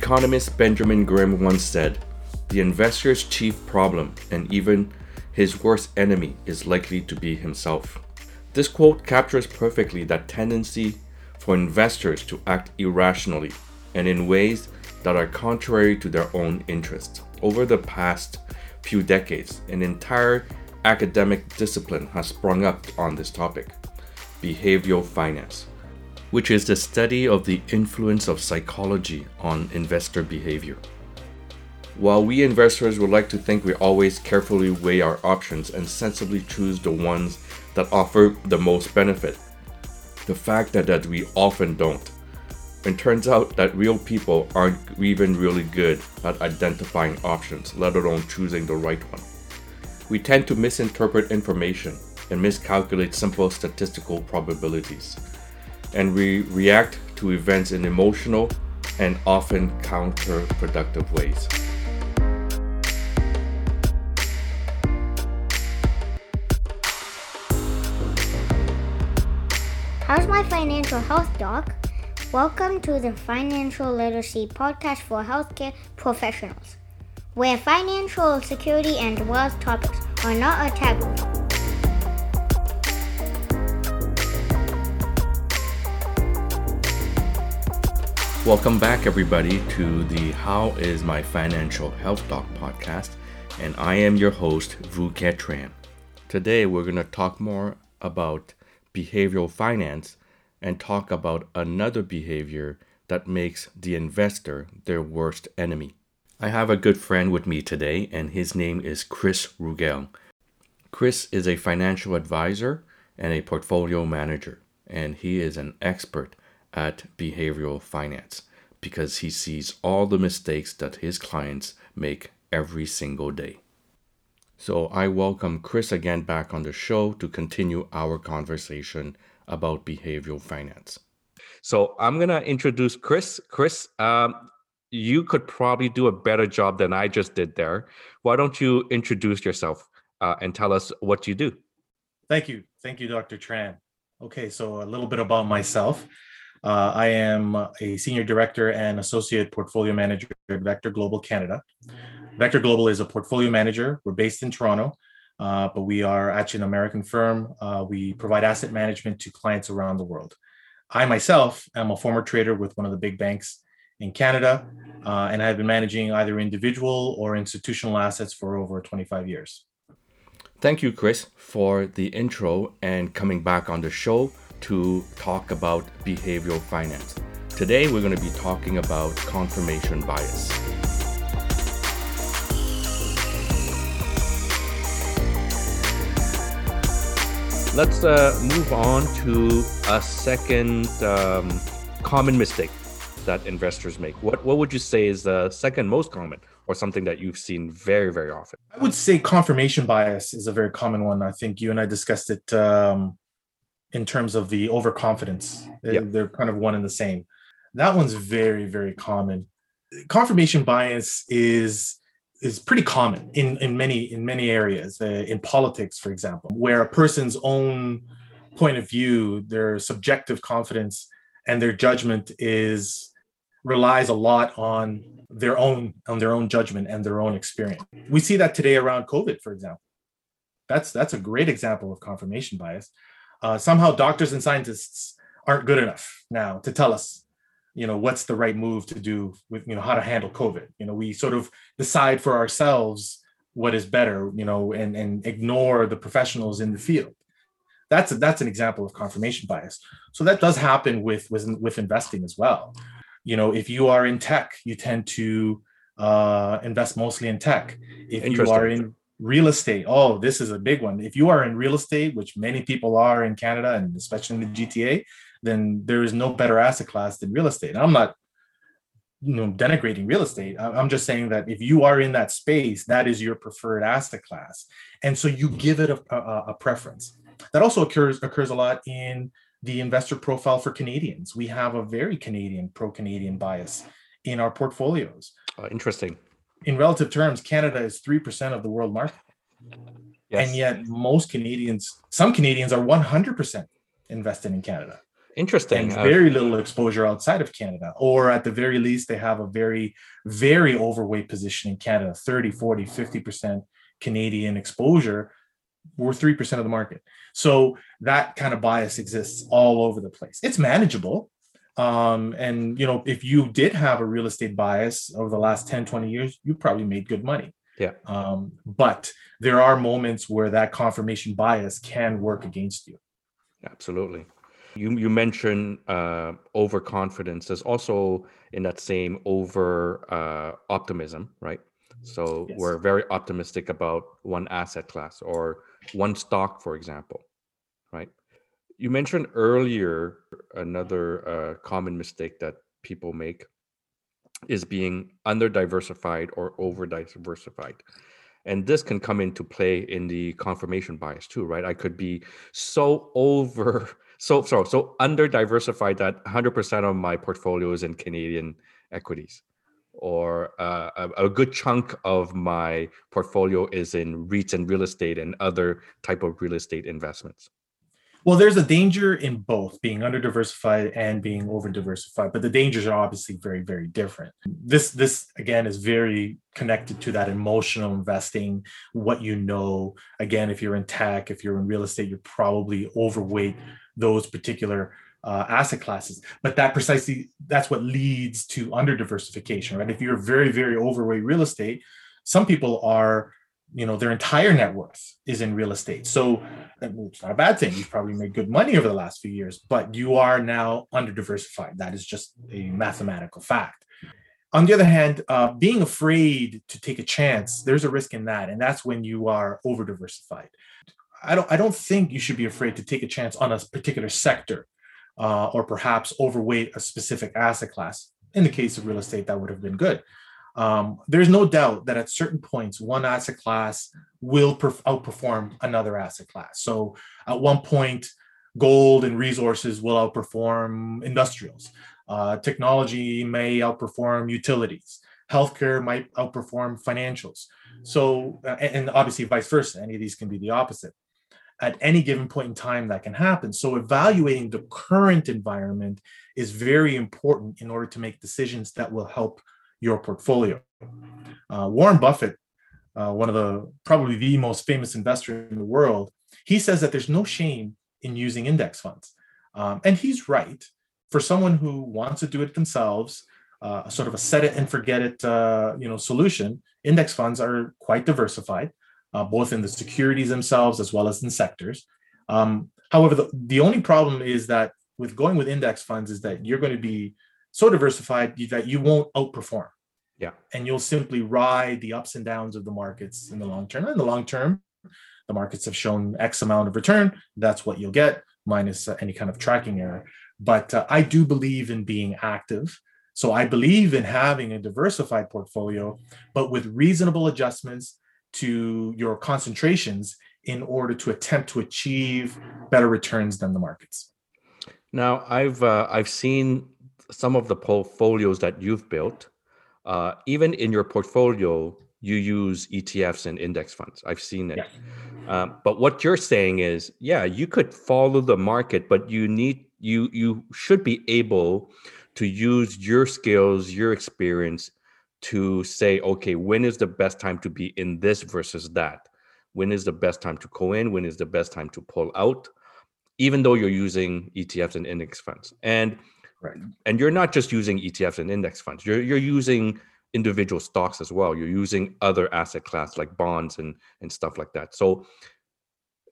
economist Benjamin Graham once said, The investor's chief problem and even his worst enemy is likely to be himself. This quote captures perfectly that tendency for investors to act irrationally and in ways that are contrary to their own interests. Over the past few decades, an entire academic discipline has sprung up on this topic behavioral finance, which is the study of the influence of psychology on investor behavior. While we investors would like to think we always carefully weigh our options and sensibly choose the ones that offer the most benefit, the fact that, that we often don't. It turns out that real people aren't even really good at identifying options, let alone choosing the right one. We tend to misinterpret information and miscalculate simple statistical probabilities, and we react to events in emotional and often counterproductive ways. How's my financial health, Doc? Welcome to the Financial Literacy Podcast for Healthcare Professionals, where financial security and wealth topics are not a taboo. Welcome back, everybody, to the How is My Financial Health Doc podcast, and I am your host, Vu Kiet Tran. Today, we're going to talk more about behavioral finance and talk about another behavior that makes the investor their worst enemy. I have a good friend with me today, and his name is Chris Rugel. Chris is a financial advisor and a portfolio manager, and he is an expert at behavioral finance because he sees all the mistakes that his clients make every single day. So I welcome Chris again back on the show to continue our conversation about behavioral finance. So I'm going to introduce Chris. Chris, um, you could probably do a better job than I just did there. Why don't you introduce yourself uh, and tell us what you do? Thank you. Thank you, Dr. Tran. Okay, so a little bit about myself. Uh, I am a senior director and associate portfolio manager at Vector Global Canada. Vector Global is a portfolio manager. We're based in Toronto, uh, but we are actually an American firm. Uh, we provide asset management to clients around the world. I myself am a former trader with one of the big banks in Canada, uh, and I've been managing either individual or institutional assets for over 25 years. Thank you, Chris, for the intro and coming back on the show to talk about behavioral finance. Today, we're going to be talking about confirmation bias. Let's uh, move on to a second um, common mistake that investors make. What what would you say is the second most common, or something that you've seen very very often? I would say confirmation bias is a very common one. I think you and I discussed it um, in terms of the overconfidence. They're, they're kind of one and the same. That one's very very common. Confirmation bias is is pretty common in, in many in many areas uh, in politics for example where a person's own point of view their subjective confidence and their judgment is relies a lot on their own on their own judgment and their own experience we see that today around covid for example that's that's a great example of confirmation bias uh, somehow doctors and scientists aren't good enough now to tell us you know what's the right move to do with you know how to handle covid. You know we sort of decide for ourselves what is better you know and and ignore the professionals in the field. That's a, that's an example of confirmation bias. So that does happen with with with investing as well. You know if you are in tech you tend to uh, invest mostly in tech. If you are in real estate. Oh this is a big one. If you are in real estate which many people are in canada and especially in the gta then there is no better asset class than real estate. and I'm not you know denigrating real estate. I'm just saying that if you are in that space that is your preferred asset class. And so you give it a, a, a, preference. That also occurs occurs a lot in the investor profile for canadians. We have a very canadian pro-canadian bias in our portfolios. Uh, interesting in relative terms canada is 3% of the world market yes. and yet most canadians some canadians are 100% invested in canada Interesting. And uh, very little exposure outside of Canada. Or at the very least, they have a very, very overweight position in Canada 30, 40, 50% Canadian exposure. We're 3% of the market. So that kind of bias exists all over the place. It's manageable. Um, and you know, if you did have a real estate bias over the last 10, 20 years, you probably made good money. Yeah. Um, but there are moments where that confirmation bias can work against you. Absolutely. You you mentioned uh, overconfidence. There's also in that same over uh, optimism, right? So yes. we're very optimistic about one asset class or one stock, for example, right? You mentioned earlier another uh, common mistake that people make is being under diversified or over diversified. And this can come into play in the confirmation bias too, right? I could be so over, so so so under diversified that 100% of my portfolio is in Canadian equities, or uh, a, a, good chunk of my portfolio is in REITs and real estate and other type of real estate investments. Well, there's a danger in both being under diversified and being over diversified, but the dangers are obviously very, very different. This, this again, is very connected to that emotional investing, what you know. Again, if you're in tech, if you're in real estate, you're probably overweight those particular uh, asset classes. But that precisely that's what leads to under diversification, right? If you're very, very overweight real estate, some people are you know their entire net worth is in real estate. So it's not a bad thing. You've probably made good money over the last few years but you are now under diversified that is just a mathematical fact. On the other hand uh, being afraid to take a chance there's a risk in that and that's when you are over diversified i don't i don't think you should be afraid to take a chance on a particular sector uh, or perhaps overweight a specific asset class. In the case of real estate that would have been good um, there's no doubt that at certain points, one asset class will perf- outperform another asset class. So at one point, gold and resources will outperform industrials. Uh, technology may outperform utilities. Healthcare might outperform financials. So, and obviously vice versa. Any of these can be the opposite. At any given point in time, that can happen. So, evaluating the current environment is very important in order to make decisions that will help your portfolio. Uh, Warren Buffett, uh, one of the probably the most famous investor in the world, he says that there's no shame in using index funds, um, and he's right. For someone who wants to do it themselves, uh, sort of a set it and forget it, uh, you know, solution, index funds are quite diversified, uh, both in the securities themselves as well as in sectors. Um, however, the, the only problem is that with going with index funds is that you're going to be so diversified that you won't outperform. Yeah. And you'll simply ride the ups and downs of the markets in the long term. In the long term, the markets have shown X amount of return. That's what you'll get, minus uh, any kind of tracking error. But uh, I do believe in being active. So I believe in having a diversified portfolio, but with reasonable adjustments to your concentrations in order to attempt to achieve better returns than the markets. Now, I've uh, I've seen some of the portfolios that you've built, uh, even in your portfolio, you use ETFs and index funds. I've seen it. Yeah. Um, but what you're saying is, yeah, you could follow the market, but you need you you should be able to use your skills, your experience to say, okay, when is the best time to be in this versus that? When is the best time to go in? When is the best time to pull out? Even though you're using ETFs and index funds. And And you're not just using ETFs and index funds. You're you're using individual stocks as well. You're using other asset class like bonds and and stuff like that. So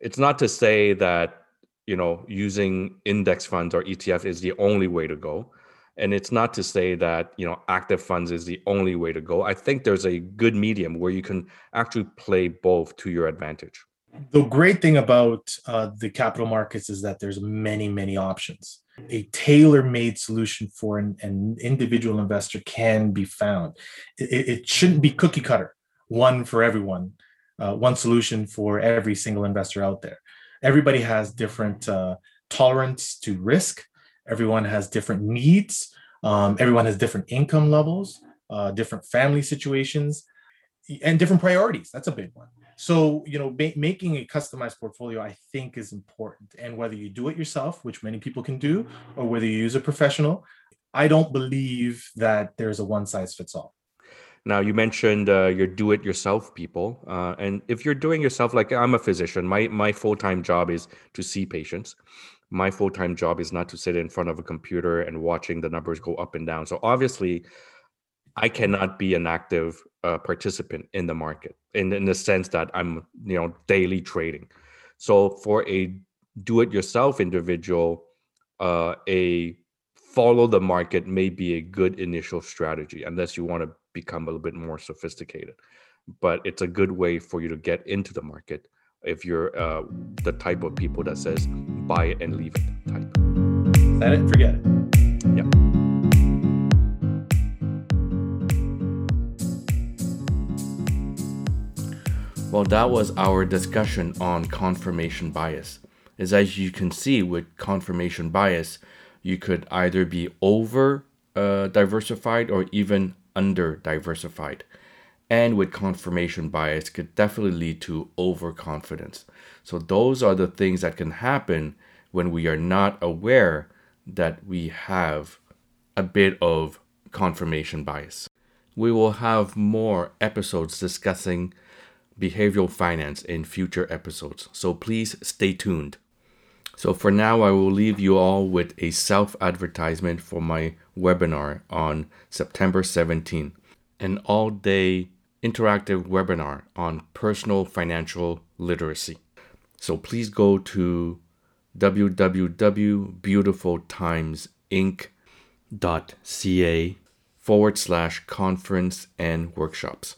it's not to say that you know using index funds or ETF is the only way to go. And it's not to say that you know active funds is the only way to go. I think there's a good medium where you can actually play both to your advantage. The great thing about uh, the capital markets is that there's many, many options a tailor-made solution for an, an, individual investor can be found. It, it, shouldn't be cookie cutter, one for everyone, uh, one solution for every single investor out there. Everybody has different uh, tolerance to risk. Everyone has different needs. Um, everyone has different income levels, uh, different family situations, and different priorities. That's a big one. So, you know, ma- making a customized portfolio, I think, is important. And whether you do it yourself, which many people can do, or whether you use a professional, I don't believe that there's a one size fits all. Now, you mentioned uh, your do-it-yourself people, uh, and if you're doing yourself, like I'm a physician, my my full-time job is to see patients. My full-time job is not to sit in front of a computer and watching the numbers go up and down. So obviously, I cannot be an active uh, participant in the market in, in the sense that I'm, you know, daily trading. So for a do-it-yourself individual, uh, a follow the market may be a good initial strategy unless you want to become a little bit more sophisticated. But it's a good way for you to get into the market if you're uh, the type of people that says buy it and leave it type. Set it, forget it. Yeah. Well, that was our discussion on confirmation bias. Is as you can see with confirmation bias, you could either be over uh, diversified or even under diversified. And with confirmation bias could definitely lead to overconfidence. So those are the things that can happen when we are not aware that we have a bit of confirmation bias. We will have more episodes discussing behavioral finance in future episodes, so please stay tuned. So for now, I will leave you all with a self advertisement for my webinar on September 17, an all day interactive webinar on personal financial literacy. So please go to www.beautifultimesinc.ca forward slash conference and workshops.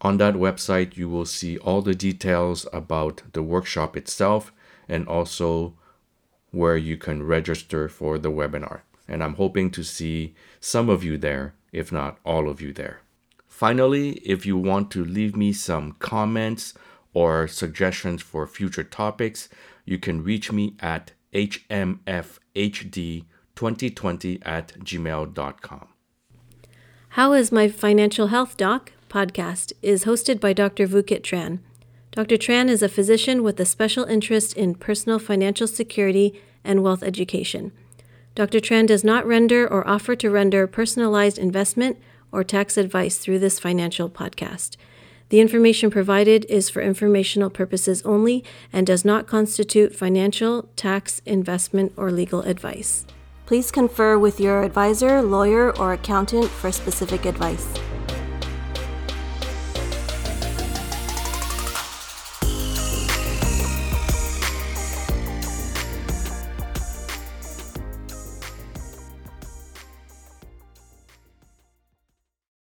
On that website, you will see all the details about the workshop itself and also where you can register for the webinar. And I'm hoping to see some of you there, if not all of you there. Finally, if you want to leave me some comments or suggestions for future topics, you can reach me at hmfhd2020 at gmail.com. How is my financial health, Doc? Podcast is hosted by Dr. Vu Kiet Tran. Dr. Tran is a physician with a special interest in personal financial security and wealth education. Dr. Tran does not render or offer to render personalized investment or tax advice through this financial podcast. The information provided is for informational purposes only and does not constitute financial, tax, investment, or legal advice. Please confer with your advisor, lawyer, or accountant for specific advice.